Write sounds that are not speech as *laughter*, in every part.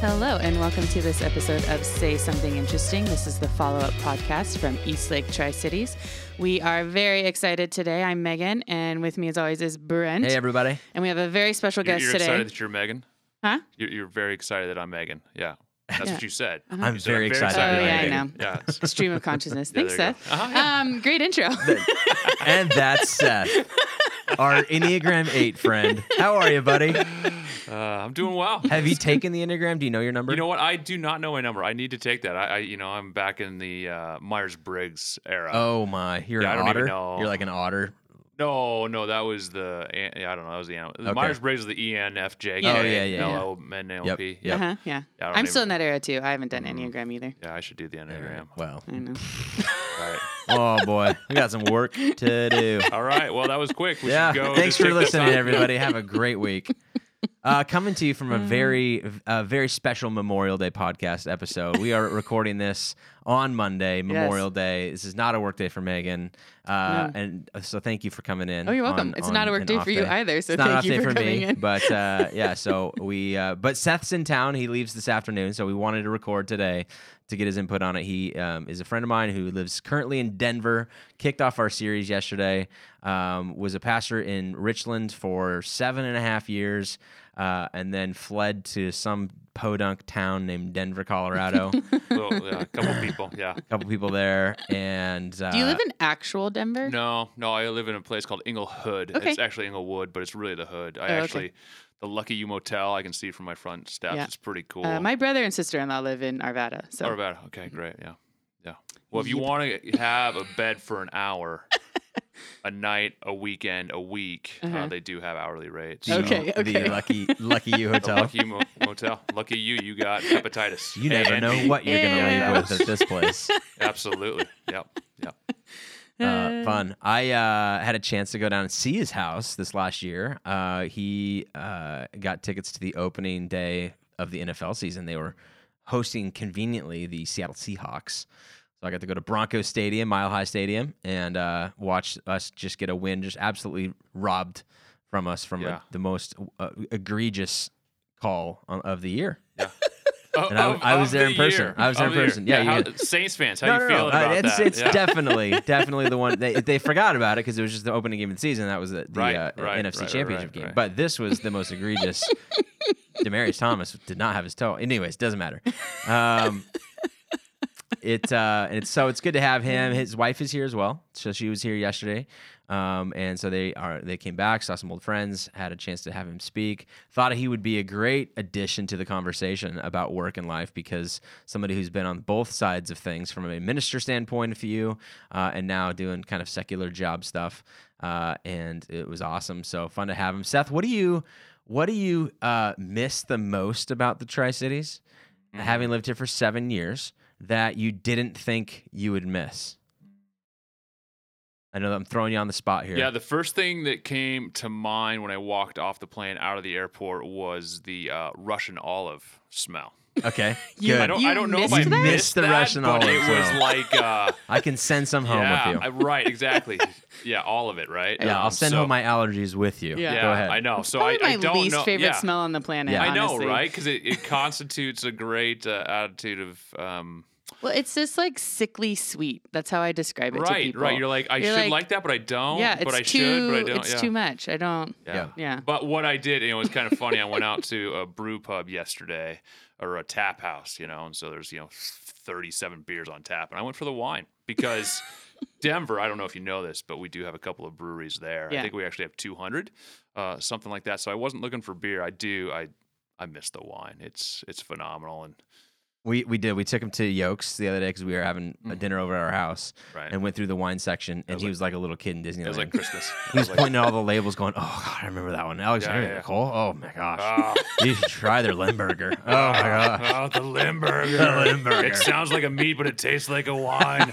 Hello, and welcome to this episode of Say Something Interesting. This is the follow up podcast from Eastlake Tri Cities. We are very excited today. I'm Megan, and with me, as always, is Brent. Hey, everybody. and we have a very special You're, guest you're today. excited that you're Megan? Huh? You're, you're very excited that I'm Megan. Yeah. That's Yeah. what you said. I'm You said, very excited Oh, yeah, I'm I Megan." know. Yeah. it's- *laughs* Stream of consciousness. *laughs* Thanks, there you Seth. go. Uh-huh, yeah. Um, great intro. And that's *laughs* Seth, our Enneagram 8 friend. How are you, buddy? Uh, I'm doing well. Have you taken the Enneagram? Do you know your number? You know what? I do not know my number. I need to take that. I, I you know, I'm back in the uh, Myers Briggs era. oh, my. You're Yeah, an otter? know. You're like an otter. No, no, that was the. yeah, I don't know. That was the. Okay. Myers Briggs is the E ENFJ. Oh, yeah, yeah, yeah. L O N L P. Yep. Uh-huh, yeah. Yeah, I don't I'm still in that era, too. I haven't done Mhm. Enneagram either. Yeah, I should do the Enneagram. Well, I know. Right. *laughs* oh, boy. We got some work to do. All right. Well, that was quick. We yeah. should go. Thanks for listening, everybody. Have a great week. Uh, coming to you from a *laughs* very, a very special Memorial Day podcast episode. We are recording this on Monday, Memorial Day. This is not a work day for Megan, uh, No. and so thank you for coming in. Oh, you're welcome. on- it's on not a work day for you either, so it's thank you for for coming me, in. but uh, *laughs* yeah. So we, uh, but Seth's in town. He leaves this afternoon, so we wanted to record today to get his input on it. He um, is a friend of mine who lives currently in Denver. Kicked off our series yesterday. Um, was a pastor in Richland for seven and a half years, uh, and then fled to some podunk town named Denver, Colorado. *laughs* Well, yeah, a couple people. Yeah. a *laughs* couple people there, and uh, Do you live in actual Denver? No, no, I live in a place called Inglehood. Okay. It's actually Englewood, but it's really the hood. I Oh, okay. Actually, the Lucky You Motel, I can see from my front steps. Yeah. It's pretty cool. Uh, my brother and sister in law live in Arvada. So Arvada. Okay, great. Yeah. Yeah. Well, if you Yep. want to have a bed for an hour, *laughs* a night, a weekend, a week, uh Uh-huh. they do have hourly rates. the, Okay, okay. *laughs* the lucky lucky you The. Lucky You Mo- Motel. Lucky you, you got hepatitis. You never know what you're gonna leave with at this place. Absolutely. Yep. Yep. Uh, fun. I uh, had a chance to go down and see his house this last year. Uh, he uh, got tickets to the opening day of the NFL season. They were hosting conveniently the Seattle Seahawks. So I got to go to Broncos Stadium, Mile High Stadium, and uh, watch us just get a win, just absolutely robbed from us from Yeah. a, the most uh, egregious call on, of the year. Oh, *laughs* And I- of- I was there the in person. year. I was there Of in the year. person. Yeah, how, you- Saints fans, how no, you no, feeling no. About it's that? it's Yeah. definitely *laughs* definitely the one they they forgot about it because it was just the opening game of the season. That was the, the Right, uh, right, NFC right, Championship game. But this was the most egregious. *laughs* Demaryius Thomas did not have his toe. Anyways, doesn't matter. Um, it uh, and it's so it's good to have him. His wife is here as well, so she was here yesterday. Um, and so they are they came back, saw some old friends, had a chance to have him speak. Thought he would be a great addition to the conversation about work and life because somebody who's been on both sides of things from a minister standpoint, a you, uh, and now doing kind of secular job stuff. Uh, and it was awesome. So fun to have him. Seth, what do you what do you uh, miss the most about the Tri Cities, Mm-hmm. having lived here for seven years, that you didn't think you would miss? I know that I'm throwing you on the spot here. Yeah, the first thing that came to mind when I walked off the plane out of the airport was the uh, Russian olive smell. Okay. You- *laughs* Good. I don't, You I don't know if missed I that? missed Missed the that, Russian but olive it was smell. like, uh, *laughs* I can send some home yeah, with you. I- right, exactly. Yeah, all of it, right? yeah, I'll Um, send so- home my allergies with you. Yeah. Yeah, Go ahead. I know. So Probably I, I my don't least know. favorite yeah. smell on the planet. Yeah. I know, honestly. right? Because it, it constitutes a great uh, attitude of. Um, Well, it's just like sickly sweet. That's how I describe it to right, people. right. You're like, I You're should like- like, that, but I don't. yeah, it's but I too. should, but I don't. it's yeah. too much. I don't. Yeah. Yeah. But what I did, you know, it was kind of funny. I went out to a brew pub yesterday or a tap house, you know, and so there's, you know, 37 beers on tap. And I went for the wine because *laughs* Denver, I don't know if you know this, but we do have a couple of breweries there. Yeah. I think we actually have 200, uh, something like that. So I wasn't looking for beer. I do. I, I miss the wine. It's, it's phenomenal. And We we did. We took him to Yokes the other day because we were having a Mhm. dinner over at our house right. and went through the wine section. And was he like- was like a little kid in Disneyland. it was like Christmas. *laughs* he was pointing at all the labels, going, "Oh God, I remember that one." Alexandria Yeah, yeah, yeah. Nicole. Oh my gosh, ah, *laughs* you should try their Lemberger. *laughs* Oh my gosh. Oh, the Lemberger. The Lemberger. It sounds like a meat, but it tastes like a wine.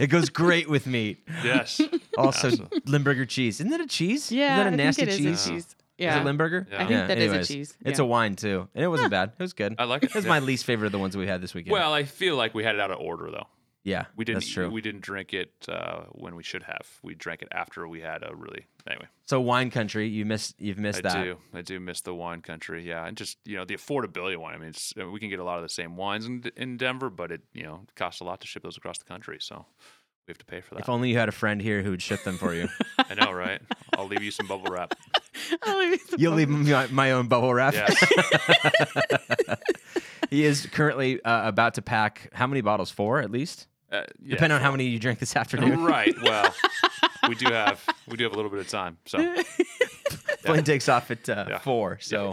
it goes great with meat. yes. Also, Limburger cheese. Isn't that a cheese? Yeah. Is that a I nasty think it cheese? is a cheese. Is Yeah. it Limburger? I think that is a anyways, cheese, It's yeah. a wine too, and it wasn't bad. It was good. I like it. It was Yeah. my least favorite of the ones we had this weekend. Well, I feel like we had it out of order though. Yeah, We didn't. That's true. We didn't drink it uh, when we should have. We drank it after we had a really. Anyway, so wine country, you missed. You've missed I that. do. I do miss the wine country. Yeah, and just you know the affordability wine. I mean, it's, uh, we can get a lot of the same wines in, in Denver, but it you know it costs a lot to ship those across the country. So we have to pay for that. If only you had a friend here who would ship them for you. *laughs* I know, right? I'll leave you some bubble wrap. *laughs* I'll leave it to You'll both. leave me my, my own bubble wrap. Yes. *laughs* he is currently uh, about to pack how many bottles? Four at least, Uh, yeah. depending on how many you drink this afternoon. Right. Well, we do have we do have a little bit of time. So Plane takes off at uh, Yeah. four, so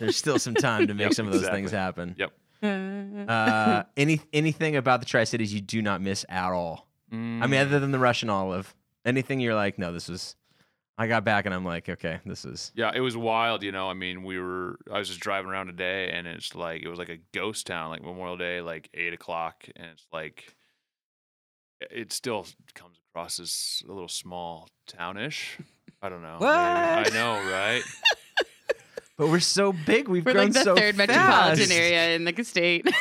there's still some time to make Yep, some of those exactly. things happen. yep. Uh, any anything about the Tri Cities you do not miss at all? I Mm. mean, other than the Russian olive, anything you're like, no, this was. I got back and I'm like, okay, this is. Yeah, it was wild, you know. I mean, we were I was just driving around today and it's like it was like a ghost town, like Memorial Day, like eight o'clock, and it's like it still comes across as a little small townish. I don't know. maybe. I know, right? *laughs* But we're so big. We've We're grown like the so third fast. metropolitan area in the state. *laughs*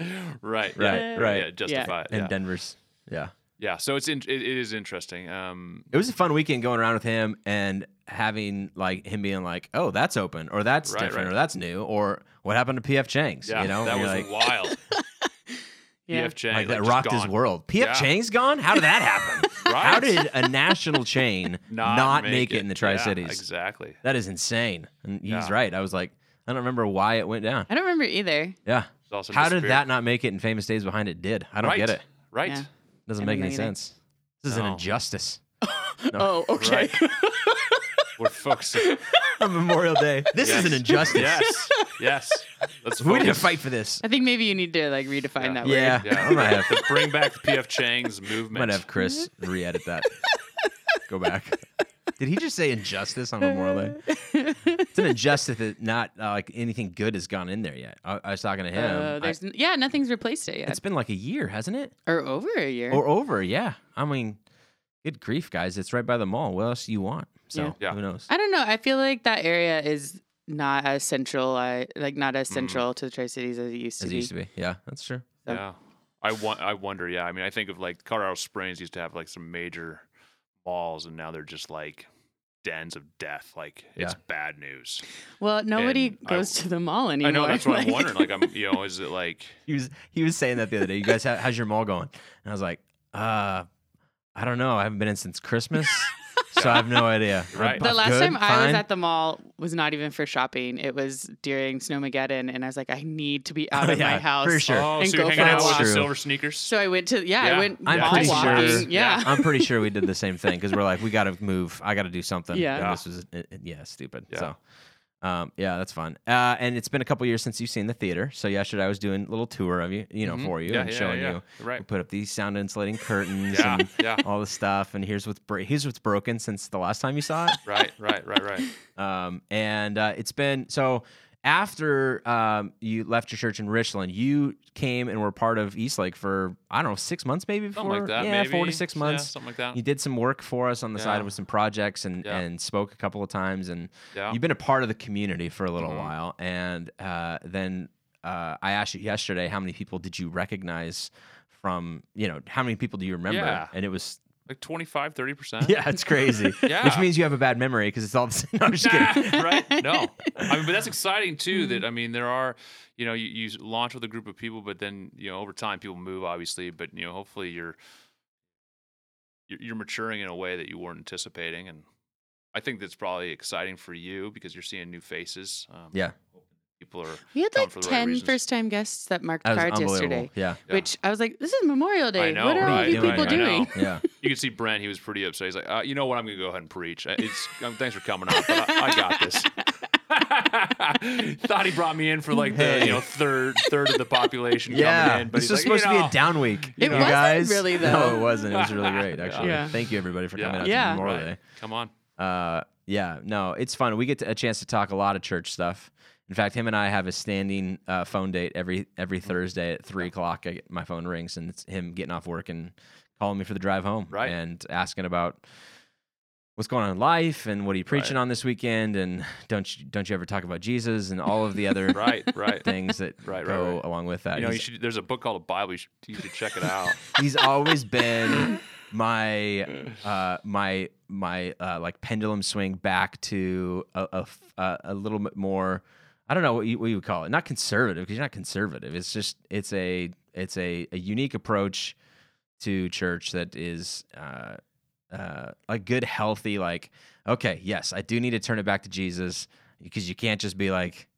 *laughs* right. Right, Yeah, right. Yeah, justify it. And Yeah. Denver's, yeah. yeah. So it's in, it, it is interesting. Um It was a fun weekend going around with him and having like him being like, "Oh, that's open," or "That's Right, different," right. or "That's new," or "What happened to PF Chang's?" yeah, you know, that was like, wild. *laughs* yeah. PF Chang like that just rocked his world. PF Yeah. Chang's gone. How did that happen? *laughs* Right? How did a national chain not, make, it in the Tri Yeah, Cities? exactly. That is insane. And he's Yeah. right. I was like, I don't remember why it went down. I don't remember either. Yeah. It's also How did disappeared. that not make it in Famous Dave's Behind It did? I don't right. get it. Right. Yeah. Doesn't I make don't any either. sense. This is an No. injustice. *laughs* Oh, okay. Right. We're focusing. *laughs* on Memorial Day. This is an injustice. Yes. Yes. Let's We need to focus. fight for this. I think maybe you need to like redefine Yeah. that Yeah. word. Yeah. I might have. Let's bring back the PF Chang's *laughs* I'm movement. gonna have Chris re-edit that. Go back. Did he just say injustice on Memorial Day? *laughs* It's an injustice that not uh, like anything good has gone in there yet. I, I was talking to him. Uh, there's n- yeah, nothing's replaced it yet, it's been like a year, hasn't it? or over a year. Or over? Yeah. I mean, good grief, guys! It's right by the mall. What else do you want? So Yeah. Yeah. who knows? I don't know. I feel like that area is not as central. I like not as Mhm. central to the Tri Cities as it used to As it be. used to be. Yeah, that's true. So- Yeah. I, wa- I wonder, yeah. I mean, I think of like Colorado Springs used to have like some major malls, and now they're just like dens of death. Like, it's bad news. Well, nobody And I- goes to the mall anymore. I know, that's what I'm wondering. Like, I'm, you know, *laughs* is it like, He was he was saying that the other day. You guys, how, how's your mall going? And I was like, uh, I don't know. I haven't been in since Christmas, *laughs* so I have no idea. *laughs* Right. the last good, time I was at the mall was not even for shopping. It was during Snowmageddon, and I was like, I need to be out Oh, of yeah, my house. for sure. oh, And so you're go hanging for out with the True. silver sneakers? So I went to yeah, Yeah. I went I'm mall pretty walking. sure- Yeah. I'm pretty sure we did the same thing because we're like, we got to move. I got to do something. Yeah. And Yeah. this was uh, uh, yeah, stupid. Yeah. So. Um, yeah, that's fun. Uh, and it's been a couple years since you've seen the theater. So yesterday I was doing a little tour of you, you know, Mhm. for you Yeah, and yeah, showing yeah. you. We Right. put up these sound insulating *laughs* curtains Yeah. and Yeah. all the stuff. And here's what's bro- here's what's broken since the last time you saw it. *laughs* Right. Right. Right. Right. *laughs* Um, and uh, it's been so after um, you left your church in Richland, you came and were part of Eastlake for I don't know six months maybe before Something like that. yeah maybe. four to six Yeah, months. something like that. You did some work for us on the side with some projects and Yeah. and spoke a couple of times and Yeah. you've been a part of the community for a little Mhm. while. And uh, then uh, I asked you yesterday how many people did you recognize from you know how many people do you remember? Yeah. And it was like 25, 30%. *laughs* yeah, it's crazy. *laughs* Yeah. Which means you have a bad memory because it's all the same. *laughs* No, I'm just kidding. Right? No, I mean, but that's exciting too. That I mean, there are, you know, you, you launch with a group of people, but then you know, over time, people move, obviously. But you know, hopefully, you're you're, you're maturing in a way that you weren't anticipating, and I think that's probably exciting for you because you're seeing new faces. Um, Yeah. People are. We had like for the right 10 reasons. first time guests that marked That cards yesterday. Yeah. Yeah. Which I was like, this is Memorial Day. know, what are all right, you people I doing? Yeah. You can see Brent; he was pretty upset. He's like, uh, "You know what? I'm going to go ahead and preach. It's um, thanks for coming out, but I, I got this." *laughs* Thought he brought me in for like the Hey. you know third third of the population Yeah. coming in, but this he's was like, supposed you to be a down week. It you wasn't guys. really, *laughs* though. No, it wasn't. It was really great, *laughs* actually. Yeah. Thank you, everybody, for Yeah. coming out Yeah. to Memorial Right. Day. Come on. Uh, yeah, no, it's fun. We get to, a chance to talk a lot of church stuff. In fact, him and I have a standing uh, phone date every every Mm-hmm. Thursday at three o'clock. I get, my phone rings, and it's him getting off work and calling me for the drive home, Right. and asking about what's going on in life and what are you preaching Right. on this weekend and don't you, don't you ever talk about Jesus and all of the other *laughs* Right, right. things that *laughs* Right, go right. along with that. You know, you should. There's a book called a Bible. You should, you should check it out. *laughs* he's always been my uh, my my uh, like pendulum swing back to a a little bit more. I don't know what you, what you would call it. Not conservative because you're not conservative. It's just it's a it's a, a unique approach to church that is uh, uh, a good, healthy. Like, okay, yes, I do need to turn it back to Jesus because you can't just be like,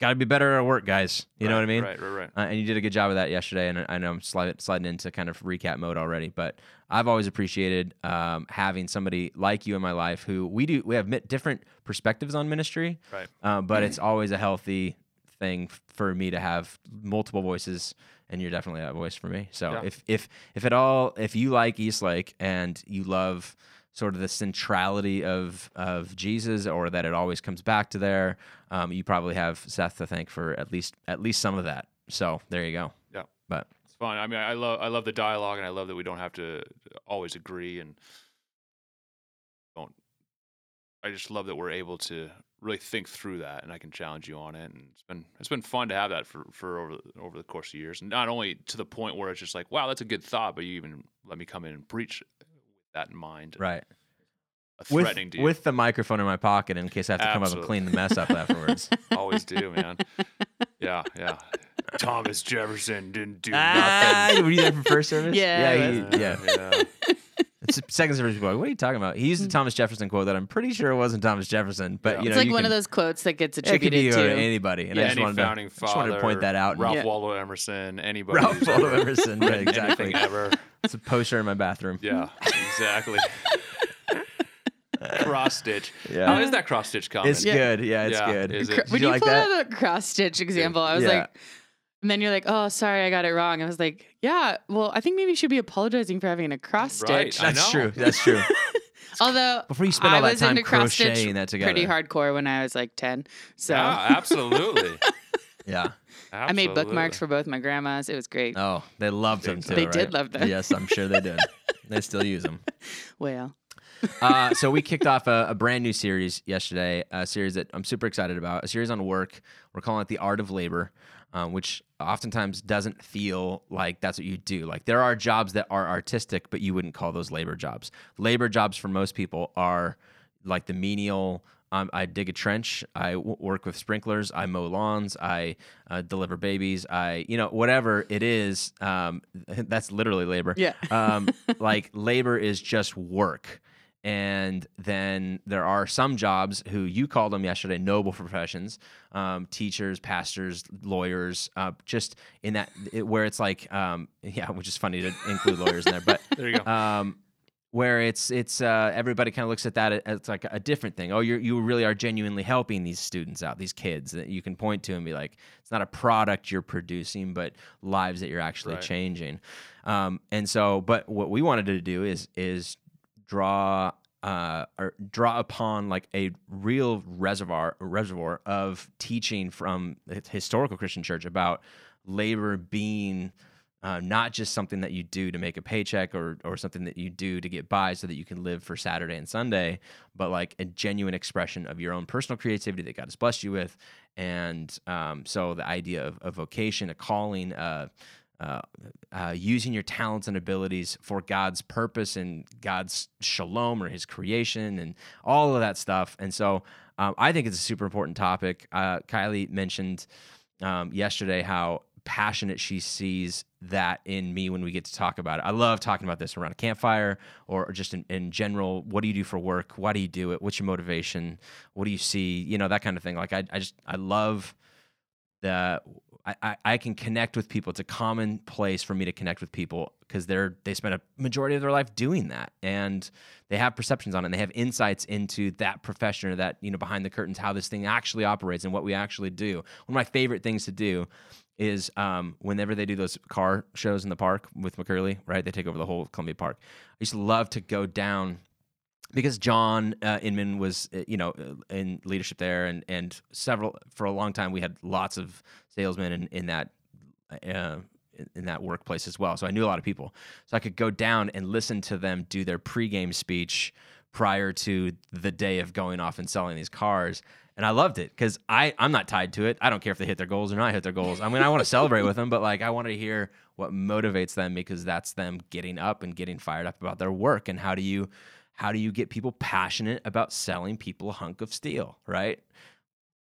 got to be better at work, guys. You know what I mean? Right, right, right. Uh, and you did a good job of that yesterday. And I know I'm slide, sliding into kind of recap mode already, but I've always appreciated um, having somebody like you in my life who we do we have different perspectives on ministry, Right. uh, but it's always a healthy thing for me to have multiple voices. And you're definitely that voice for me. So Yeah. if if if at all if you like Eastlake and you love sort of the centrality of of Jesus, or that it always comes back to there, um, you probably have Seth to thank for at least at least some of that. So there you go. Yeah. But It's fun. I mean, I love I love the dialogue, and I love that we don't have to always agree, and don't. I just love that we're able to really think through that, and I can challenge you on it, and it's been it's been fun to have that for for over the- over the course of years, and not only to the point where it's just like, wow, that's a good thought, but you even let me come in and preach that in mind, right. a With, threatening to you. with the microphone in my pocket in case I have to come up and clean the mess up afterwards. *laughs* always do, man. *laughs* Yeah, yeah. Thomas Jefferson didn't do ah, nothing. were you there for first service? Yeah, yeah, he- yeah. *laughs* yeah. It's second service. people are Like, what are you talking about? He used the Thomas Jefferson quote that I'm pretty sure it wasn't Thomas Jefferson, but Yeah. you know, it's like you one can, of those quotes that gets It could attributed be to. anybody, and I just any wanted, founding to, father, just wanted to point that out. Ralph Yeah. Waldo Emerson, anybody. Ralph who's Waldo ever *laughs* Emerson, yeah, written exactly. Anything ever. It's a poster in my bathroom. Yeah, exactly. *laughs* cross stitch. Yeah. How is that cross stitch coming? It's Yeah. good. Yeah, it's Yeah, good. is Did when you you, like pulled that? out the cross stitch example, I was Yeah. like, and then you're like, oh, sorry, I got it wrong. I was like, yeah, well, I think maybe you should be apologizing for having a cross Right. stitch. I That's true. That's true. *laughs* Although Before you spend I all that was time into cross stitch crocheting that together. pretty hardcore when I was like 10. So Yeah, absolutely. *laughs* Yeah. I made bookmarks for both my grandmas. It was great. Oh, they loved them too. They right? did love them. Yes, I'm sure they did. *laughs* they still use them. Well, Uh, so we kicked off a, a brand new series yesterday, a series that I'm super excited about, a series on work. We're calling it the art of labor, um, which oftentimes doesn't feel like that's what you do. Like there are jobs that are artistic, but you wouldn't call those labor jobs. Labor jobs for most people are like the menial. Um, I dig a trench. I w- work with sprinklers. I mow lawns. I uh, deliver babies. I, you know, whatever it is. Um, *laughs* that's literally labor yeah. um, *laughs* like labor is just work. And then there are some jobs who you called them yesterday noble professions, um, teachers, pastors, lawyers, uh, just in that it, where it's like, um, yeah, which is funny to include lawyers in there, but *laughs* There you go. um, where it's it's uh, everybody kind of looks at that as like a different thing. Oh, you you really are genuinely helping these students out, these kids that you can point to and be like, it's not a product you're producing, but lives that you're actually Right. changing. Um, and so, but what we wanted to do is is draw uh, or draw upon like a real reservoir reservoir of teaching from the historical Christian church about labor being uh, not just something that you do to make a paycheck or or something that you do to get by so that you can live for Saturday and Sunday, but like a genuine expression of your own personal creativity that God has blessed you with. And um, so the idea of a vocation, a calling, uh, uh, uh, using your talents and abilities for God's purpose and God's shalom or His creation and all of that stuff. And so um, I think it's a super important topic. Uh, Kylie mentioned um, yesterday how passionate she sees that in me when we get to talk about it. I love talking about this around a campfire or just in, in general. What do you do for work? Why do you do it? What's your motivation? What do you see? You know, that kind of thing. Like I, I just, I love the I, I, can connect with people. It's a common place for me to connect with people because they're they spend a majority of their life doing that, and they have perceptions on it. and They have insights into that profession or that you know behind the curtains how this thing actually operates and what we actually do. One of my favorite things to do is um, whenever they do those car shows in the park with McCurley, right? They take over the whole Columbia Park. I to love to go down because John uh, Inman was, uh, you know, uh, in leadership there, and and several for a long time we had lots of salesmen in in that. Uh, in- that workplace as well, so I knew a lot of people. So I could go down and listen to them do their pregame speech prior to the day of going off and selling these cars. And I loved it because I I'm not tied to it. I don't care if they hit their goals or not hit their goals. I mean, I want to celebrate with them, but like I want to hear what motivates them because that's them getting up and getting fired up about their work. And how do you how do you get people passionate about selling people a hunk of steel, right?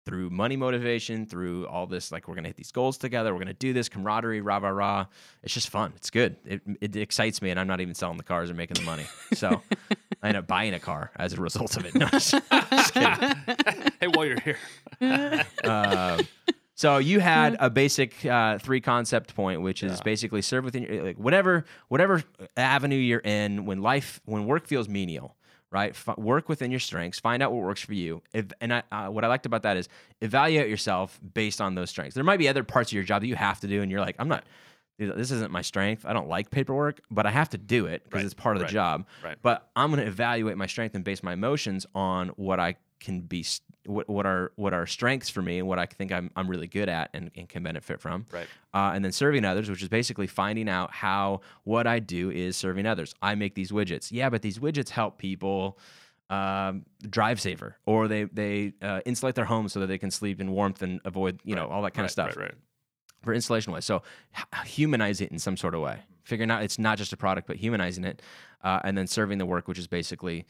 Through money motivation, through all this, like we're gonna hit these goals together, we're gonna do this camaraderie, rah rah rah. It's just fun. It's good. It, it excites me, and I'm not even selling the cars or making the money. So I end up buying a car as a result of it. *laughs* No, just, just kidding. *laughs* hey, while you're here, *laughs* so you had a basic uh, three concept point, which is basically serve within your, like whatever whatever avenue you're in. When life, when work feels menial, right? F- work within your strengths. Find out what works for you. If, and I, uh, what I liked about that is evaluate yourself based on those strengths. There might be other parts of your job that you have to do, and you're like, I'm not. This isn't my strength. I don't like paperwork, but I have to do it because Right, it's part of the right, job. right. But I'm going to evaluate my strength and base my emotions on what I can be, what, what are what are strengths for me and what I think I'm I'm really good at and, and can benefit from. Right. Uh, and then serving others, which is basically finding out how what I do is serving others. I make these widgets. Yeah, but these widgets help people um, drive saver or they they uh, insulate their homes so that they can sleep in warmth and avoid you know all that kind right, of stuff Right, right. for installation wise. So h- humanize it in some sort of way. Figuring out it's not just a product, but humanizing it, uh, and then serving the work, which is basically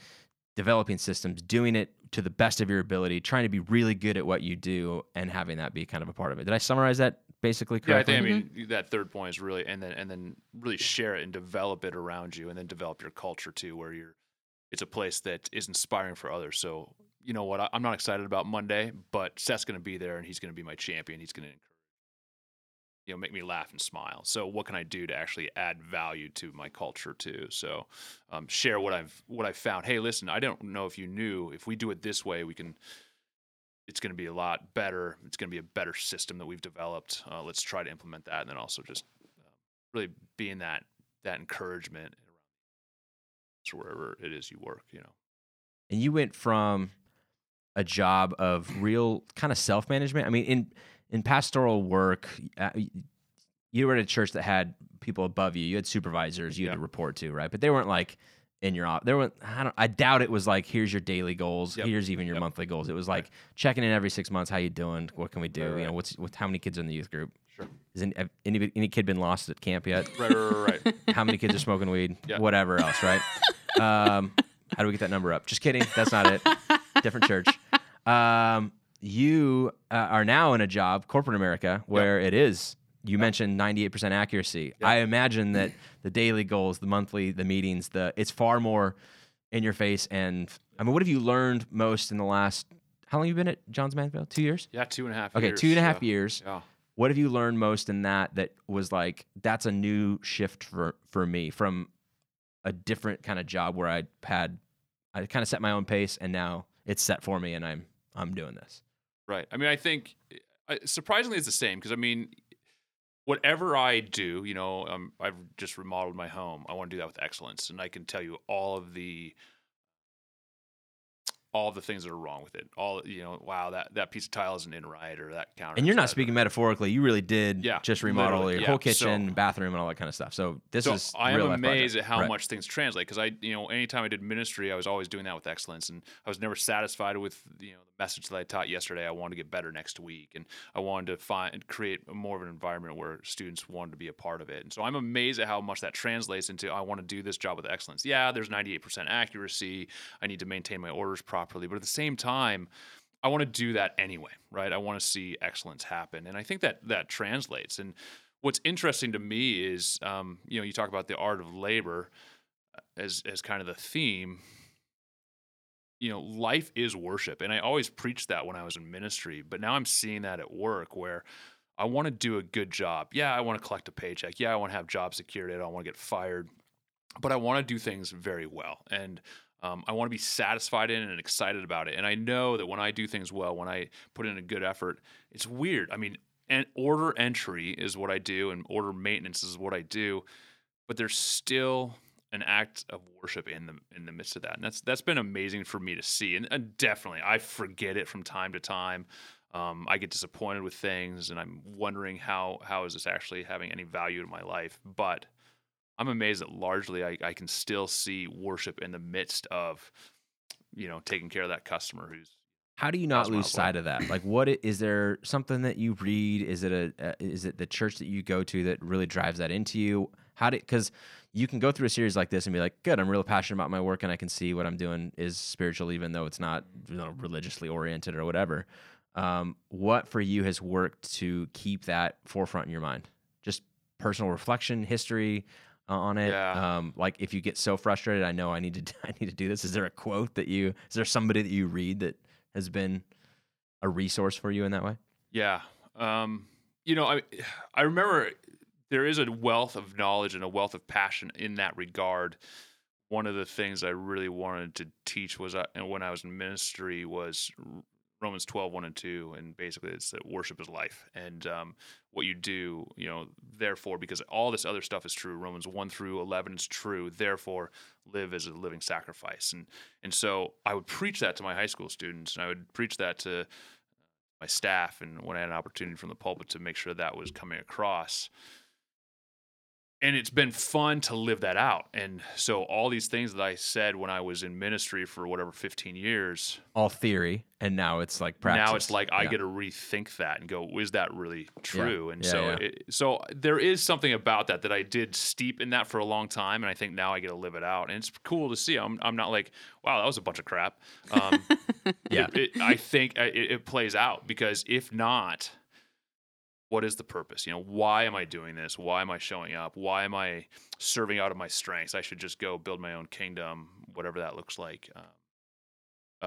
developing systems, doing it to the best of your ability, trying to be really good at what you do, and having that be kind of a part of it. Did I summarize that basically Yeah, I correctly? think I mean mm-hmm. that third point is really, and then and then really share it and develop it around you, and then develop your culture too, where you're. It's a place that is inspiring for others. So you know what? I, I'm not excited about Monday, but Seth's going to be there, and he's going to be my champion. He's going to you know make me laugh and smile. So what can I do to actually add value to my culture too? So um, share what I've what I've found. Hey, listen, I don't know if you knew if we do it this way, we can it's going to be a lot better. It's going to be a better system that we've developed. Uh, let's try to implement that, and then also just uh, really being that that encouragement to wherever it is you work. You know, and you went from a job of real kind of self management. I mean, in in pastoral work, uh, you were at a church that had people above you. You had supervisors you had to report to, right? But they weren't like in your. There were I don't. I doubt it was like here's your daily goals. Yep. Here's even your Yep. monthly goals. It was like checking in every six months. How you doing? What can we do? Right, You know, what's what, how many kids are in the youth group? Sure. Is any, have any any kid been lost at camp yet? right, right, right. right. *laughs* how many kids are smoking weed, Yeah. whatever else, right? *laughs* Um, how do we get that number up? Just kidding. That's not it. Different church. Um, you uh, are now in a job, corporate America, where it is. You mentioned 98% accuracy. I imagine that the daily goals, the monthly, the meetings, the it's far more in your face. And I mean, what have you learned most in the last? How long you been at Johns Manville? Two years. Yeah, two and a half. Okay, years, two and a half yeah. years. Yeah. What have you learned most in that that was like that's a new shift for for me from a different kind of job where I had I kind of set my own pace and now it's set for me and I'm I'm doing this. Right. I mean, I think surprisingly it's the same because I mean, whatever I do, you know, um, I've just remodeled my home. I want to do that with excellence, and I can tell you all of the all the things that are wrong with it. All you know, wow, that that piece of tile isn't in right, or that counter. And you're not speaking metaphorically. You really did Yeah, just remodel your yeah. whole kitchen, So- bathroom, and all that kind of stuff. So this so is I am amazed project. at how Right. much things translate because I, you know, anytime I did ministry, I was always doing that with excellence, and I was never satisfied with you know the message that I taught yesterday. I wanted to get better next week, and I wanted to find create more of an environment where students wanted to be a part of it. And so I'm amazed at how much that translates into I want to do this job with excellence. Yeah, there's 98% accuracy. I need to maintain my orders properly, but at the same time. I want to do that anyway, right? I want to see excellence happen, and I think that that translates. And what's interesting to me is, um, you know, you talk about the art of labor uh, as as kind of the theme. You know, life is worship, and I always preached that when I was in ministry. But now I'm seeing that at work, where I want to do a good job. Yeah, I want to collect a paycheck. Yeah, I want to have job security. I don't want to get fired, but I want to do things very well, and um, I want to be satisfied in and excited about it. And I know that when I do things well, when I put in a good effort, it's weird. I mean, and order entry is what I do, and order maintenance is what I do, but there's still an act of worship in the in the midst of that, and that's that's been amazing for me to see. And, and definitely, I forget it from time to time. Um, I get disappointed with things, and I'm wondering how how is this actually having any value in my life, but I'm amazed that largely I, I can still see worship in the midst of you know taking care of that customer who's How do you not lose away. sight of that? Like, what is there something that you read? Is it a uh, is it the church that you go to that really drives that into you? How did because you can go through a series like this and be like, good, I'm really passionate about my work and I can see what I'm doing is spiritual, even though it's not you know, religiously oriented or whatever. Um, what for you has worked to keep that forefront in your mind? Just personal reflection, history on it. Yeah. Um, like if you get so frustrated, I know I need to *laughs* I need to do this. Is there a quote that you? Is there somebody that you read that has been a resource for you in that way? Yeah. Um, you know, I I remember there is a wealth of knowledge and a wealth of passion in that regard. One of the things I really wanted to teach was, uh, and when I was in ministry, was Romans 12, 1 and 2. And basically, it's that worship is life. And um, what you do, you know, therefore, because all this other stuff is true, Romans 1 through 11 is true, therefore, live as a living sacrifice. And, and so I would preach that to my high school students, and I would preach that to my staff and when I had an opportunity from the pulpit to make sure that was coming across. And it's been fun to live that out. And so all these things that I said when I was in ministry for whatever 15 years, All theory, and now it's like practice. now it's like I Yeah. get to rethink that and go, is that really true? And Yeah, so, yeah. It, so there is something about that that I did steep in that for a long time, and I think now I get to live it out, and it's cool to see. I'm I'm not like, wow, that was a bunch of crap. Um, *laughs* Yeah. it, it, I think uh, it, it plays out because if not, what is the purpose? You know, why am I doing this? Why am I showing up? Why am I serving out of my strengths? I should just go build my own kingdom, whatever that looks like. Um,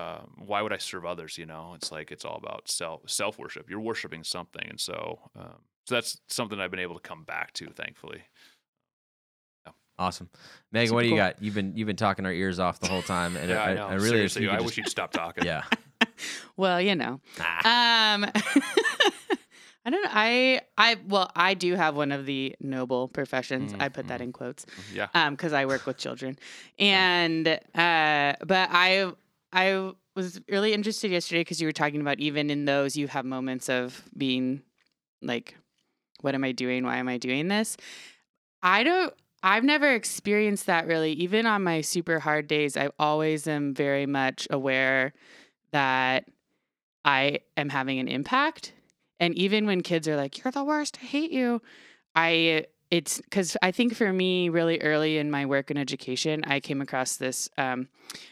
um, why would I serve others? You know, it's like it's all about self self worship. You're worshiping something, and so um, so that's something I've been able to come back to, thankfully. awesome. Megan, Super what do you cool. got? You've been you've been talking our ears off the whole time, and *laughs* yeah, I, I know. I really Seriously, you I just- wish you'd stop talking. yeah. *laughs* Well, you know. Ah. Um *laughs* I don't know. I I well, I do have one of the noble professions. I put that Mhm. in quotes. yeah. um because i work with children *laughs* and uh but i i was really interested yesterday because you were talking about even in those you have moments of being like what am i doing why am i doing this i don't i've never experienced that really even on my super hard days i always am very much aware that i am having an impact and even when kids are like you're the worst i hate you i it's because I think for me, really early in my work in education, I came across this. Um,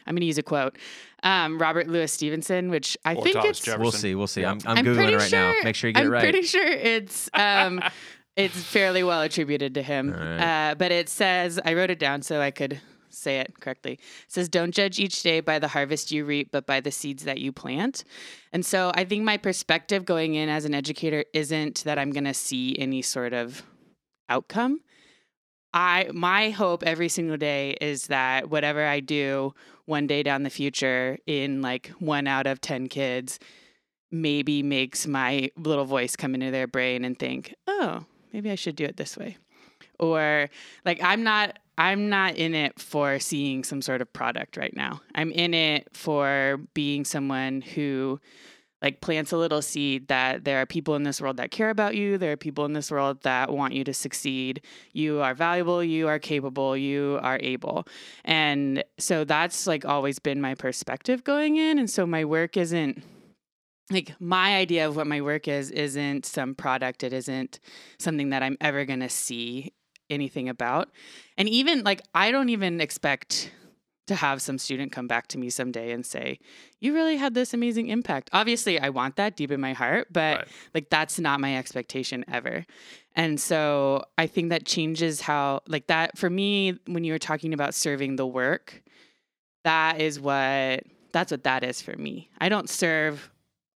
I'm going to use a quote, um, Robert Louis Stevenson, which I Or think Thomas it's. Jefferson. We'll see. We'll see. Yeah. I'm, I'm, I'm googling pretty it right now. Make sure you get I'm it right. I'm pretty sure it's um, *laughs* it's fairly well attributed to him. All right. Uh, but it says I wrote it down so I could say it correctly. It says, "Don't judge each day by the harvest you reap, but by the seeds that you plant." And so I think my perspective going in as an educator isn't that I'm going to see any sort of outcome. I my hope every single day is that whatever I do one day down the future in like one out of 10 kids maybe makes my little voice come into their brain and think, "Oh, maybe I should do it this way." Or like I'm not I'm not in it for seeing some sort of product right now. I'm in it for being someone who like plants a little seed that there are people in this world that care about you. There are people in this world that want you to succeed. You are valuable, you are capable, you are able. And so that's like always been my perspective going in. And so my work isn't like my idea of what my work is isn't some product. It isn't something that I'm ever going to see anything about. And even like I don't even expect to have some student come back to me someday and say, "You really had this amazing impact." Obviously, I want that deep in my heart, but Right. like that's not my expectation ever. And so I think that changes how like that for me when you were talking about serving the work, that is what that's what that is for me. I don't serve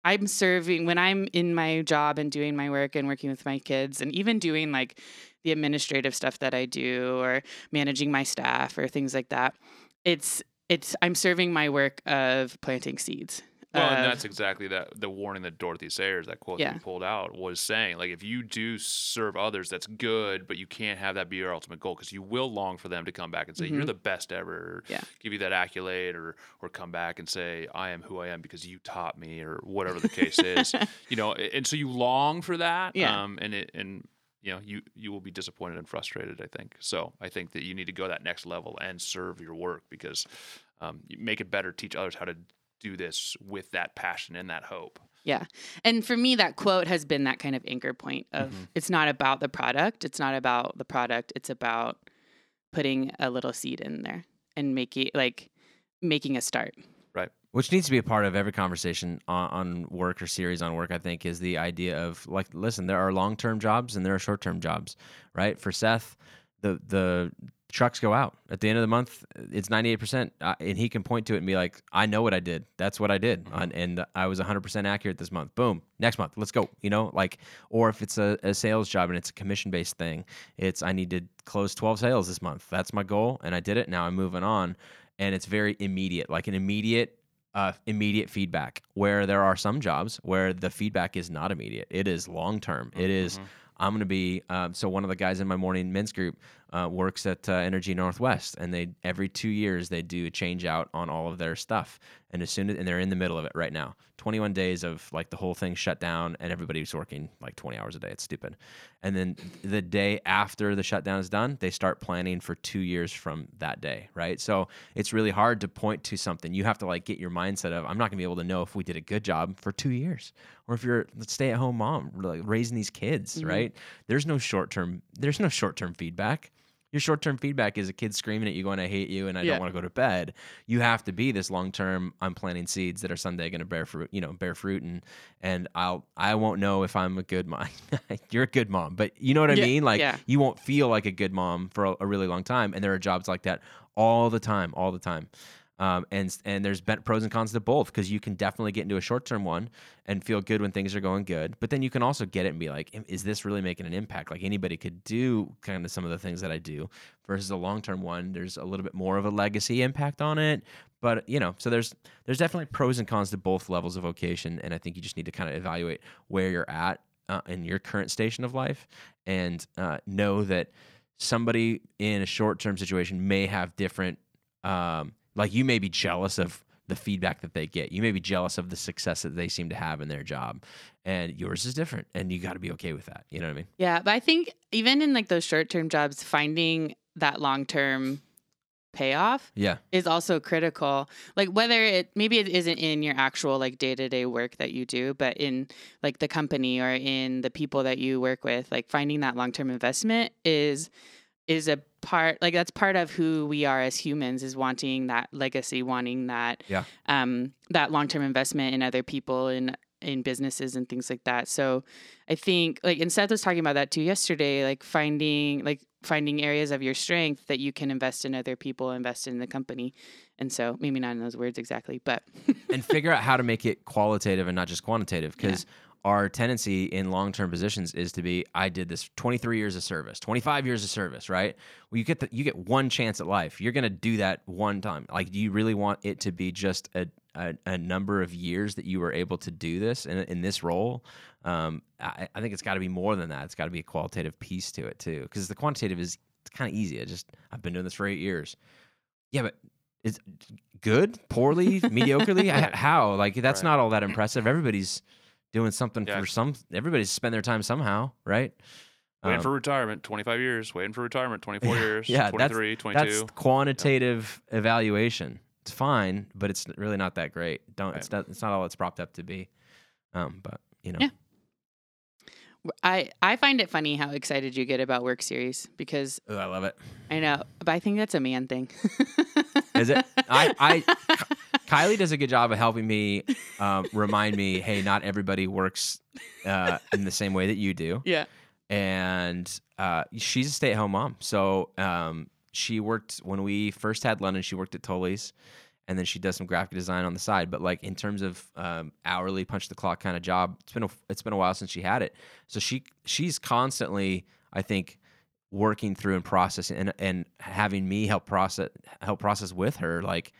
I'm serving when I'm in my job and doing my work and working with my kids and even doing like the administrative stuff that I do or managing my staff or things like that. It's it's I'm serving my work of planting seeds. Well, and that's exactly that the warning that Dorothy Sayers, that quote that you pulled out, was saying. Like, if you do serve others, that's good, but you can't have that be your ultimate goal because you will long for them to come back and say, "You're Mhm. the best ever," or Yeah. give you that accolade, or or come back and say, "I am who I am because you taught me," or whatever the case is. *laughs* You know, and so you long for that. Yeah. Um, and it and you know you you will be disappointed and frustrated. I think so. I think that you need to go that next level and serve your work because um, you make it better. Teach others how to do this with that passion and that hope. Yeah. And for me, that quote has been that kind of anchor point of Mhm. it's not about the product. It's not about the product. It's about putting a little seed in there and making like making a start. Which needs to be a part of every conversation on, on work or series on work i think is the idea of like listen there are long-term jobs and there are short-term jobs right? For seth the the trucks go out. At the end of the month it's 98% uh, and he can point to it and be like i know what i did. That's what i did. Mhm. and, and i was 100% accurate this month. Boom. Next month let's go you know? Like or if it's a, a sales job and it's a commission based thing it's i need to close 12 sales this month. That's my goal and i did it. Now i'm moving on and it's very immediate like an immediate uh, immediate feedback where there are some jobs where the feedback is not immediate it is long term it is Mhm. i'm going to be um, so one of the guys in my morning men's group uh, works at uh, energy northwest and they every two years they do a change out on all of their stuff. And as soon as and they're in the middle of it right now. 21 days of like the whole thing shut down and everybody's working like 20 hours a day. It's stupid. And then the day after the shutdown is done they start planning for two years from that day right? So it's really hard to point to something. You have to like get your mindset of i'm not going to be able to know if we did a good job for two years. Or if you're a stay-at-home mom like raising these kids Mhm. right? There's no short-term there's no short-term feedback your short-term feedback is a kid screaming at you going i hate you and i Yeah. don't want to go to bed you have to be this long-term i'm planting seeds that are someday going to bear fruit you know bear fruit and and i'll i won't know if i'm a good mom *laughs* you're a good mom but you know what i Yeah, mean like yeah. you won't feel like a good mom for a, a really long time and there are jobs like that all the time all the time um, and and there's pros and cons to both because you can definitely get into a short term one and feel good when things are going good, but then you can also get it and be like, is this really making an impact? Like anybody could do kind of some of the things that I do. Versus a long term one, there's a little bit more of a legacy impact on it. But you know, so there's there's definitely pros and cons to both levels of vocation, and I think you just need to kind of evaluate where you're at uh, in your current station of life and uh, know that somebody in a short term situation may have different um, like you may be jealous of the feedback that they get. You may be jealous of the success that they seem to have in their job, and yours is different, and you got to be okay with that. You know what I mean? Yeah, but I think even in like those short-term jobs finding that long-term payoff Yeah, is also critical. Like whether it maybe it isn't in your actual like day-to-day work that you do, but in like the company or in the people that you work with, like finding that long-term investment is is a part like that's part of who we are as humans is wanting that legacy, wanting that Yeah. um that long-term investment in other people and in businesses and things like that. So I think like and Seth was talking about that too yesterday, like finding like finding areas of your strength that you can invest in other people, invest in the company. And so maybe not in those words exactly, but and figure out how to make it qualitative and not just quantitative *laughs* because our tendency in long-term positions is to be i did this 23 years of service 25 years of service right? Well you get the, you get one chance at life. You're going to do that one time. Like do you really want it to be just a, a, a number of years that you were able to do this in, in this role? Um, I, I think it's got to be more than that. It's got to be a qualitative piece to it too because the quantitative is it's kind of easy. I just i've been doing this for eight years. Yeah but is good? Poorly? *laughs* Mediocrely? I- how? Like that's Right. not all that impressive. Everybody's doing something Yeah. for some everybody's spend their time somehow right Waiting Um, for retirement, 25 years. Waiting for retirement, 24 years. yeah, that's- 23, 22. that's quantitative evaluation it's fine but it's really not that great don't it's not it's not all it's propped up to be um but you know Yeah. I I find it funny how excited you get about work series because i love it I know, but I think that's a man thing. *laughs* Is it? I, I, *laughs* Kylie does a good job of helping me um, remind me, hey, not everybody works uh, in the same way that you do. yeah. And uh, she's a stay-at-home mom, so um, she worked when we first had London. She worked at Tully's, and then she does some graphic design on the side. But like in terms of um, hourly punch the clock kind of job, it's been a, it's been a while since she had it. So she she's constantly, I think, working through and processing and and having me help process help process with her like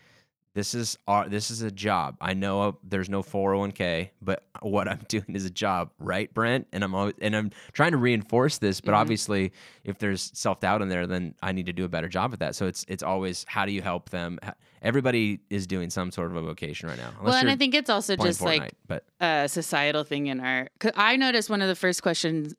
this is our this is a job i know there's no 401k but what i'm *laughs* doing is a job right brent and i'm always, and i'm trying to reinforce this but Mhm. obviously if there's self-doubt in there then i need to do a better job at that so it's it's always how do you help them everybody is doing some sort of a vocation right now Well, and I think it's also playing just like but a societal thing in our. Cause I noticed one of the first questions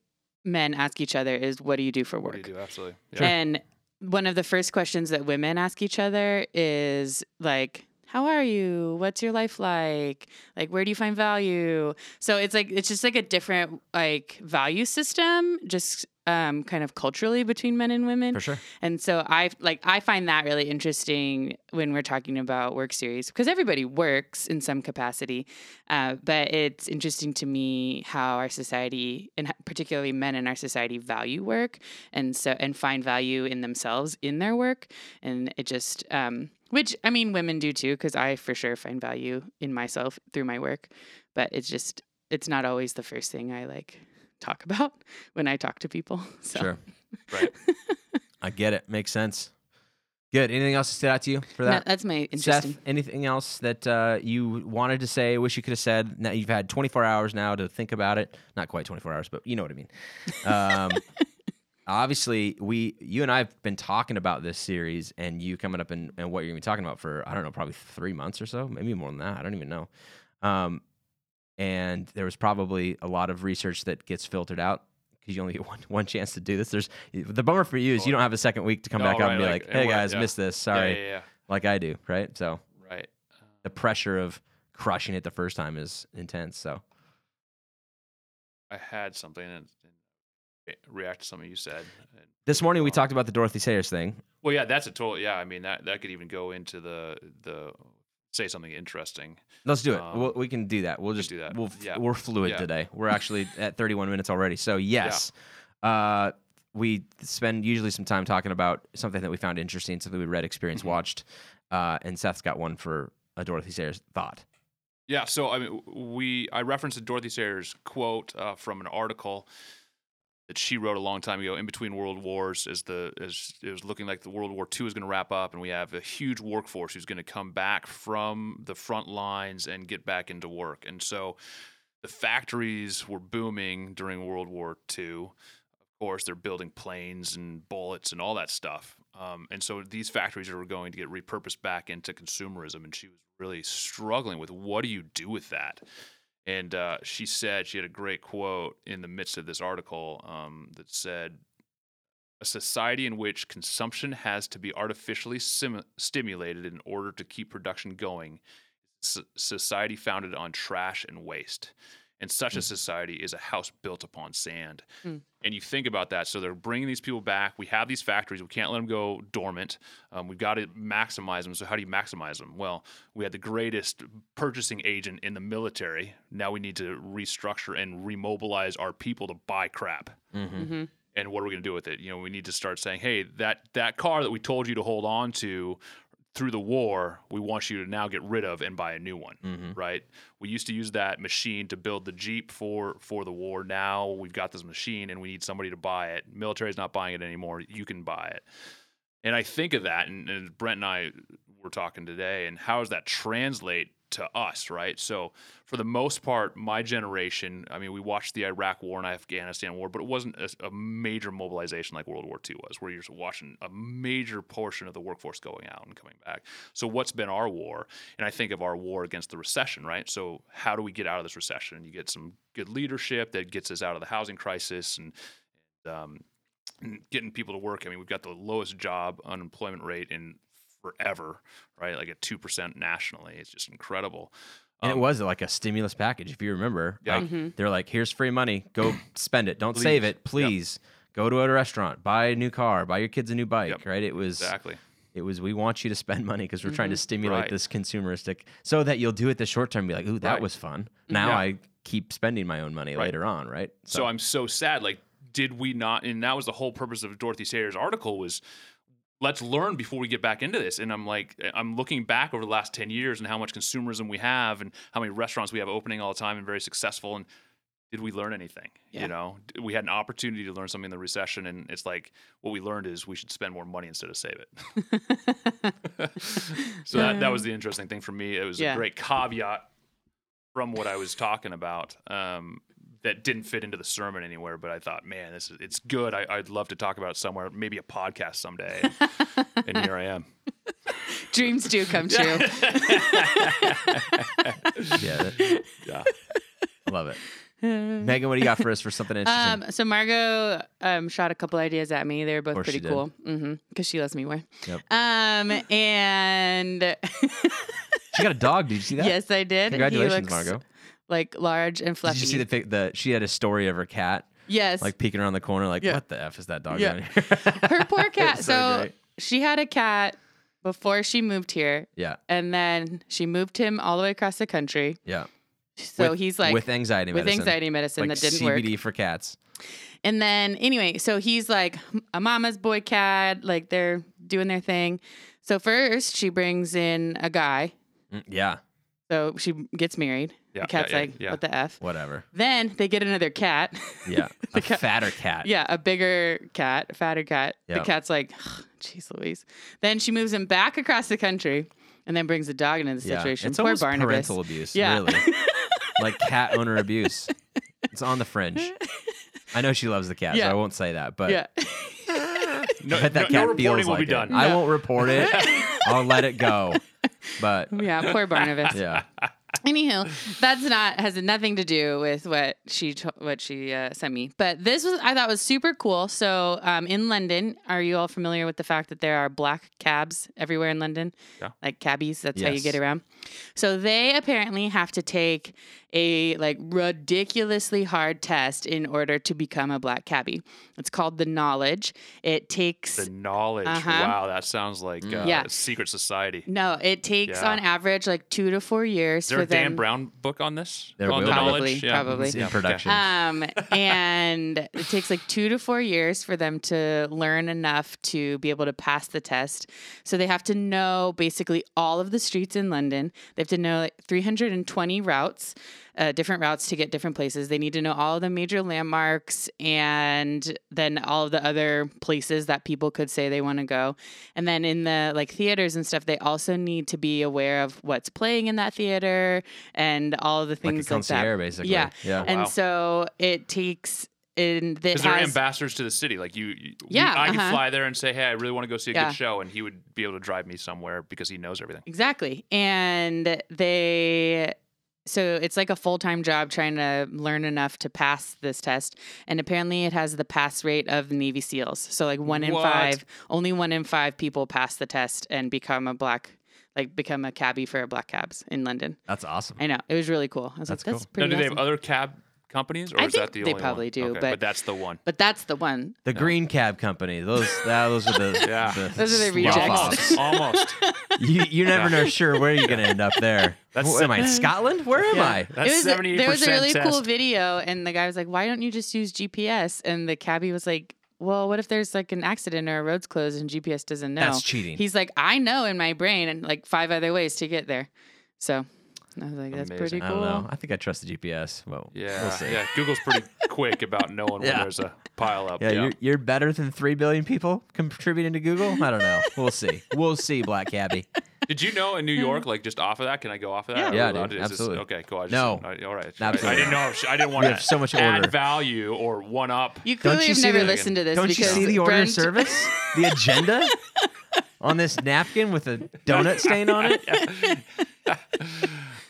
men ask each other is, "What do you do for what work?" do you do? Absolutely. Yeah. And one of the first questions that women ask each other is like, how are you? What's your life like? Like, where do you find value? So it's like, it's just like a different like value system, just um, kind of culturally between men and women. For sure. And so I like I find that really interesting when we're talking about work series because everybody works in some capacity, uh, but it's interesting to me how our society and particularly men in our society value work and so and find value in themselves in their work, and it just um, which I mean women do too because I for sure find value in myself through my work, but it's just it's not always the first thing I like talk *laughs* about when I talk to people. *laughs* So. Sure. Right. I get it. Makes sense. Good. Anything else that stood out to you for No, that? that's my interesting. Seth, anything else that uh, you wanted to say, wish you could have said? Now you've had 24 hours now to think about it. Not quite 24 hours, but you know what I mean. Um, *laughs* obviously, we, you and I have been talking about this series, and you coming up and, and what you're going to be talking about for I don't know, probably three months or so, maybe more than that. I don't even know. Um, and there was probably a lot of research that gets filtered out because you only *laughs* get one, one chance to do this. There's the bummer for you is you don't have a second week to come No, back up right, and be like, like, "Hey guys, yeah. missed this. Sorry," Yeah, yeah, like I do, right? So. Right. the pressure of crushing it the first time is intense. So I had something and, react to something you said. This morning we Um, talked about the Dorothy Sayers thing. well, yeah, that's a total. Yeah, I mean that that could even go into the the say something interesting. Let's do it. Um, we'll, we can do that. We'll just do that. We'll, Yeah. We're fluid Yeah. today. We're *laughs* actually at 31 minutes already. So yes, uh, we spend usually some time talking about something that we found interesting, something we read, experienced, Mhm. watched. Uh, and Seth's got one for a Dorothy Sayers thought. Yeah, so I mean, we I referenced a Dorothy Sayers quote uh, from an article that she wrote a long time ago, in between world wars, as the as it was looking like the World War II is going to wrap up, and we have a huge workforce who's going to come back from the front lines and get back into work, and so the factories were booming during World War II. Of course, they're building planes and bullets and all that stuff. Um, and so these factories are going to get repurposed back into consumerism. And she was really struggling with what do you do with that? And uh, she said, she had a great quote in the midst of this article um, that said, a society in which consumption has to be artificially sim- stimulated in order to keep production going, society founded on trash and waste. And such a Mm. society is a house built upon sand. Mm. And you think about that. So they're bringing these people back. We have these factories. We can't let them go dormant. Um, we've got to maximize them. So, how do you maximize them? Well, we had the greatest purchasing agent in the military. Now we need to restructure and remobilize our people to buy crap Mm-hmm. hmm and what are we going to do with it? You know, we need to start saying, "Hey, that that car that we told you to hold on to through the war, we want you to now get rid of and buy a new one." Mm-hmm. Right? We used to use that machine to build the Jeep for for the war. Now we've got this machine and we need somebody to buy it. Military's not buying it anymore. You can buy it. And I think of that, and, and Brent and I were talking today, and how does that translate to us, right? So, for the most part, my generation, I mean, we watched the Iraq War and Afghanistan War, but it wasn't a, a major mobilization like World War II was, where you're just watching a major portion of the workforce going out and coming back. So, what's been our war? And I think of our war against the recession, right? So, how do we get out of this recession? You get some good leadership that gets us out of the housing crisis and, and um, and getting people to work. I mean, we've got the lowest job unemployment rate in forever, right? Like at two percent nationally. It's just incredible. And it Um, was like a stimulus package, if you remember. Yeah. Like, hmm they're like, here's free money. Go *clears throat* spend it. Don't save it. Please. Go to a restaurant, buy a new car, buy your kids a new bike, Yep. right? It was exactly. it was we want you to spend money because we're trying to stimulate Right. this consumeristic so that you'll do it the short term and be like, ooh, that Right. Mm-hmm. was fun. Now Yeah. I keep spending my own money Right. later on, right? So, I'm so sad. Like, did we not? And that was the whole purpose of Dorothy Sayers' article was let's learn before we get back into this. And I'm like, I'm looking back over the last 10 years and how much consumerism we have and how many restaurants we have opening all the time and very successful. And did we learn anything? Yeah. You know, we had an opportunity to learn something in the recession. And it's like, what we learned is we should spend more money instead of save it. *laughs* so that, that was the interesting thing for me. It was Yeah. a great caveat from what I was talking about. Um, that didn't fit into the sermon anywhere, but I thought, man, this is it's good. I, I'd love to talk about it somewhere, maybe a podcast someday. *laughs* and here I am. Dreams do come *laughs* true. yeah, that- Yeah. love it. *laughs* Megan, what do you got for us for something interesting? Um, so Margot um, shot a couple ideas at me. They were both pretty she did. cool. Mm-hmm. Because she loves me more. Yep. Um, and she got a dog. Did you see that? yes, I did. Congratulations, he looks Margot. Like large and fluffy. Did you see the, pic- the she had a story of her cat Yes. like peeking around the corner like Yeah. what the f is that dog Yeah. doing here? *laughs* her poor *laughs* cat. It's so she had a cat before she moved here, yeah, and then she moved him all the way across the country. yeah. So With- he's like with anxiety with medicine. anxiety medicine like that didn't work. CBD for cats. And then anyway, so he's like a mama's boy cat, like they're doing their thing. So first she brings in a guy. Mm, yeah, So she gets married. Yeah, the cat's yeah, yeah, like, yeah. what the F? whatever. Then they get another cat. *laughs* Yeah, The a cat- fatter cat. yeah, a bigger cat, a fatter cat. Yep. The cat's like, jeez Louise. Then she moves him back across the country and then brings a dog into the Yeah. situation. It's Poor almost Barnabas. parental abuse. Yeah. really, *laughs* like cat owner abuse. It's on the fringe. I know she loves the cat, so I won't say that. But yeah. No, *laughs* I bet that no, cat no feels will like be it. done. I won't report it. I'll let it go. But yeah, poor Barnabas. yeah, Anywho, that's not has nothing to do with what she what she uh, sent me. But this was I thought was super cool. So um, in London, are you all familiar with the fact that there are black cabs everywhere in London? Yeah. Like cabbies. That's how you get around. So they apparently have to take a like ridiculously hard test in order to become a black cabbie. It's called the knowledge. It takes The knowledge. Uh-huh. Wow, that sounds like uh, Yeah. a secret society. no, it takes Yeah. on average like two to four years Is there for a Dan them. Brown book on this? There on will the be. knowledge? Probably, probably. it's in production. Um, and it takes like two to four years for them to learn enough to be able to pass the test. So they have to know basically all of the streets in London. They have to know like 320 routes, uh, different routes to get different places. They need to know all of the major landmarks and then all of the other places that people could say they want to go. And then in the like theaters and stuff, they also need to be aware of what's playing in that theater and all of the like a things like, that. concierge, basically. Yeah. yeah. And Wow. so it takes in that Because they're has ambassadors to the city. Like you, you Yeah, I could uh-huh. fly there and say, "Hey, I really want to go see a Yeah. good show," and he would be able to drive me somewhere because he knows everything. exactly, and they. So it's like a full time job trying to learn enough to pass this test, and apparently it has the pass rate of the Navy SEALs. So like one in What? five, only one in five people pass the test and become a black, like become a cabbie for a black cabs in London. That's awesome. I know it was really cool. I was That's like, that's cool. Now, pretty do they have other cab companies, or I is think that the only company. they only probably one? do, Okay, but- that's the one. but that's the one. The Green Cab Company. Those that, those are the *laughs* Yeah. the Those are the slough rejects. Almost, almost. *laughs* You you never Yeah. know sure where you're gonna end up there. *laughs* That's What, am I in Scotland? Where am Yeah. I? That's it was seventy-eight there was a really test. cool video and the guy was like why don't you just use gps and the cabbie was like well what if there's like an accident or a road's closed and gps doesn't know That's cheating. he's like i know in my brain and like five other ways to get there so i was like that's pretty Amazing. I cool don't know. I think I trust the GPS. Well, Yeah, we'll see. yeah. Google's pretty *laughs* quick about knowing when Yeah. there's a pile up. Yeah, You're, you're better than three billion people contributing to Google. I don't know. We'll see. We'll see, Black Cabbie. *laughs* Did you know in New York, mm-hmm. like just off of that? Can I go off of that? Yeah. Are we Yeah, allowed dude, to- is this- absolutely. okay, cool. I just, No. I- all right. Absolutely. I, I didn't know. If, I didn't want to have so much add order. value or one up. you Don't clearly you have see never the- listened to this Don't you because see the order of Brent- service? *laughs* The agenda on this napkin with a donut stain on it.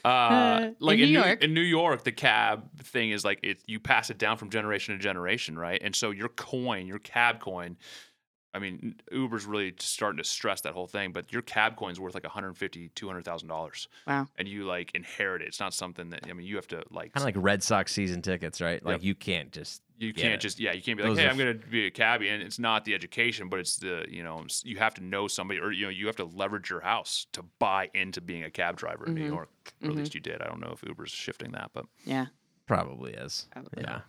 Uh, like in in, New New York. in New York, the cab thing is like it. You pass it down from generation to generation, right? And so your coin, your cab coin. I mean, Uber's really starting to stress that whole thing, but your cab coin's worth like 150, 200,000 dollars, wow and you like inherit it. It's not something that I mean, you have to like. Kind of like Red Sox season tickets, right? Like Yep. you can't just. you get can't it. just yeah, you can't be like, Those hey, are I'm gonna be a cabbie, and it's not the education, but it's the you know you have to know somebody, or you know you have to leverage your house to buy into being a cab driver in New Mhm. York. Or at Mhm. least you did. I don't know if Uber's shifting that, but yeah Probably is. Probably. Yeah.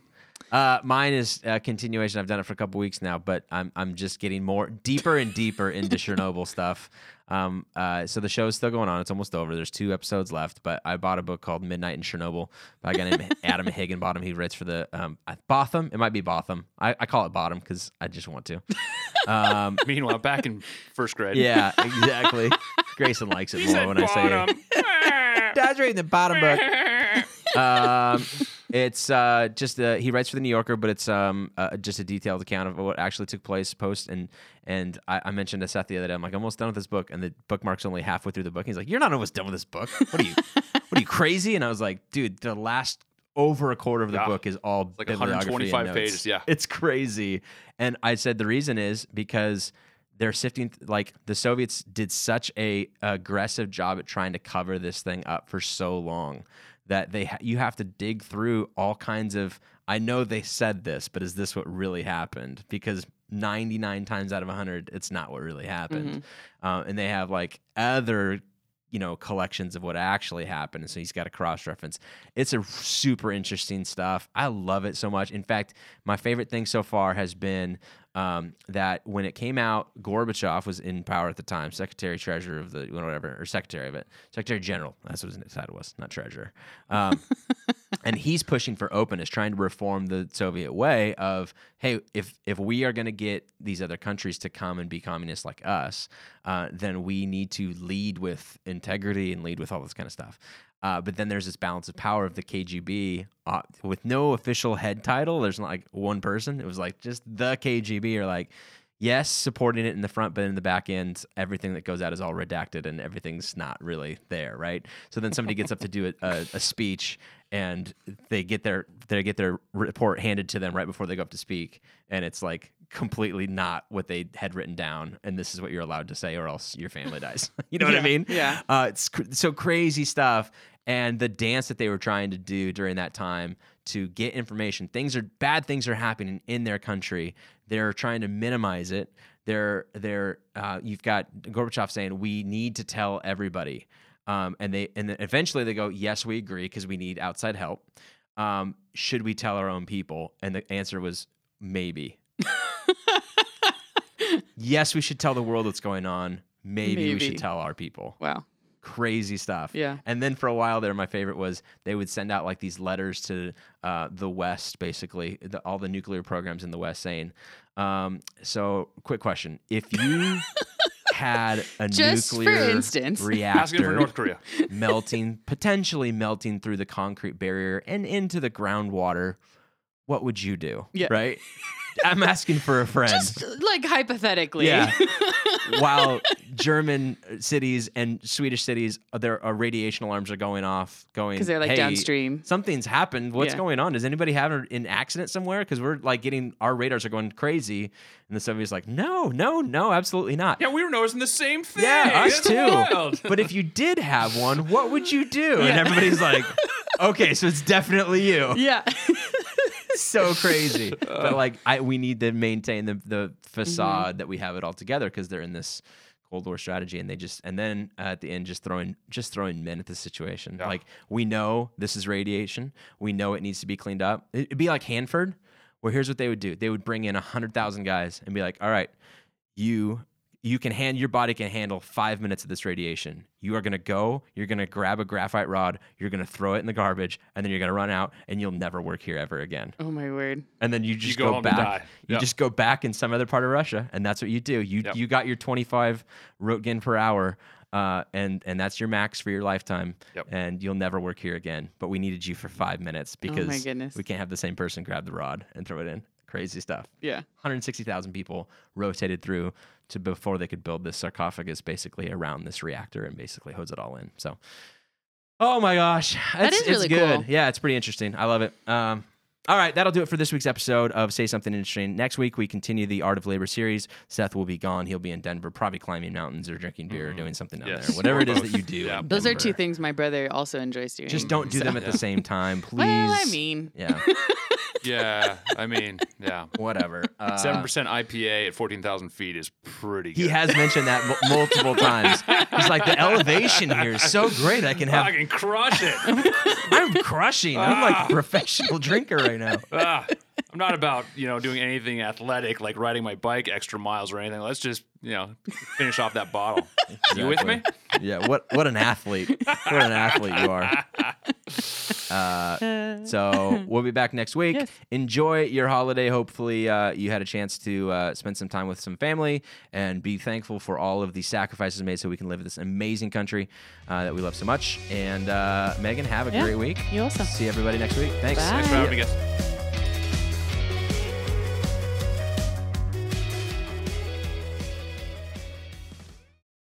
Uh, mine is a continuation. I've done it for a couple weeks now, but I'm I'm just getting more deeper and deeper into *laughs* Chernobyl stuff. Um, uh, so the show is still going on. It's almost over. There's two episodes left, but I bought a book called Midnight in Chernobyl by a guy named *laughs* Adam Higginbottom. He writes for the um, Botham. It might be Botham. I, I call it Bottom because I just want to. Um, *laughs* meanwhile, back in first grade, yeah, exactly. Grayson likes it he more when I say it. Dad's reading the bottom book. um, it's uh, just uh, he writes for the New Yorker, but it's um, uh, just a detailed account of what actually took place post. And and I, I mentioned to Seth the other day, I'm like almost done with this book, and the bookmark's only halfway through the book. He's like, "You're not almost done with this book. What are you? *laughs* what are you crazy?" And I was like, "Dude, the last over a quarter of the Yeah. book is all like bibliography and 125 notes. pages, yeah. *laughs* it's crazy. And I said the reason is because they're sifting like the Soviets did such a aggressive job at trying to cover this thing up for so long that they ha- you have to dig through all kinds of I know they said this, but is this what really happened? Because 99 times out of 100 it's not what really happened. Uh, and they have like other you know collections of what actually happened so he's got a cross reference it's a super interesting stuff. I love it so much. In fact my favorite thing so far has been um, that when it came out gorbachev was in power at the time secretary treasurer of the whatever or secretary of it secretary general that's what his title was not treasurer. Um, *laughs* and he's pushing for openness, trying to reform the Soviet way of, hey, if if we are going to get these other countries to come and be communist like us, uh, then we need to lead with integrity and lead with all this kind of stuff. Uh, but then there's this balance of power of the KGB uh, with no official head title. There's not like one person. It was like just the KGB are like, yes, supporting it in the front, but in the back end, everything that goes out is all redacted and everything's not really there, right? So then somebody gets up to do a, a, a speech and they get their they get their report handed to them right before they go up to speak, and it's like completely not what they had written down, and this is what you're allowed to say, or else your family dies. *laughs* you know what I mean? yeah. Uh, it's cr- so crazy stuff, and the dance that they were trying to do during that time to get information. Things are bad. Things are happening in their country. They're trying to minimize it. They're they're uh, you've got Gorbachev saying we need to tell everybody, um, and they and then eventually they go yes we agree because we need outside help. Um, should we tell our own people? And the answer was maybe. *laughs* yes, we should tell the world what's going on. Maybe, we should tell our people Wow. Crazy stuff. Yeah. And then for a while there, my favorite was they would send out like these letters to uh, the West, basically the, all the nuclear programs in the West, saying, um, "So, quick question: If you *laughs* had a Just for nuclear instance. *laughs* Asking for reactor North Korea. *laughs* melting, potentially melting through the concrete barrier and into the groundwater, what would you do? Yeah. Right." I'm asking for a friend Just like hypothetically. Yeah. While German cities and Swedish cities, uh, their uh, radiation alarms are going off, going Because they're like "Hey, downstream. Something's happened. What's Yeah. going on? Does anybody have an accident somewhere? Because we're like getting our radars are going crazy, and the Soviets like, no, no, no, absolutely not. Yeah, we were noticing the same thing. Yeah, us too. But if you did have one, what would you do? And everybody's like, *laughs* okay, so it's definitely you. Yeah. *laughs* *laughs* so crazy. *laughs* Uh. but like, I we need to maintain the the mm-hmm. facade that we have it all together because they're in this Cold War strategy, and they just and then uh, at the end just throwing just throwing men at the situation. Yeah. Like we know this is radiation. We know it needs to be cleaned up. It'd be like Hanford, where here's what they would do: they would bring in a hundred thousand guys and be like, "All right, you." You can hand your body can handle five minutes of this radiation. You are gonna go. You're gonna grab a graphite rod. You're gonna throw it in the garbage, and then you're gonna run out, and you'll never work here ever again oh my word. and then you just go go, back. die. You Yep. just go back in some other part of Russia, and that's what you do. You Yep. you got your 25 roentgen per hour, uh, and and that's your max for your lifetime. Yep. And you'll never work here again. But we needed you for five minutes because Oh goodness. we can't have the same person grab the rod and throw it in. Crazy stuff. Yeah. 160,000 people rotated through to before they could build this sarcophagus basically around this reactor and basically hose it all in. So, oh my gosh, That it's, is really it's good. cool. Yeah, it's pretty interesting. I love it. Um, all right, that'll do it for this week's episode of Say Something Interesting. Next week, we continue the Art of Labor series. Seth will be gone. He'll be in Denver, probably climbing mountains or drinking beer or doing something down Mm-hmm. Yes, there. Whatever it is that you *laughs* do. Yeah. in Those are two things my brother also enjoys doing. Just don't do them at Yeah. the same time, please. Well, I mean, yeah, *laughs* yeah, I mean, yeah. whatever. Uh, Seven percent IPA at fourteen thousand feet is pretty good. He has mentioned that m- multiple times. He's like, the elevation here is so great. I can have. I can crush it. *laughs* I'm crushing. I'm like a professional drinker right now. Ah, I'm not about you know doing anything athletic like riding my bike extra miles or anything. Let's just you know finish off that bottle. You with me? Yeah. What What an athlete. What an athlete you are. Uh, so we'll be back next week. Yes. Enjoy your holiday. Hopefully, uh, you had a chance to uh, spend some time with some family and be thankful for all of the sacrifices made so we can live in this amazing country uh, that we love so much. And uh, Megan, have a Yeah. great week. you also. See everybody next week. Thanks. Bye. Thanks for having me, guys.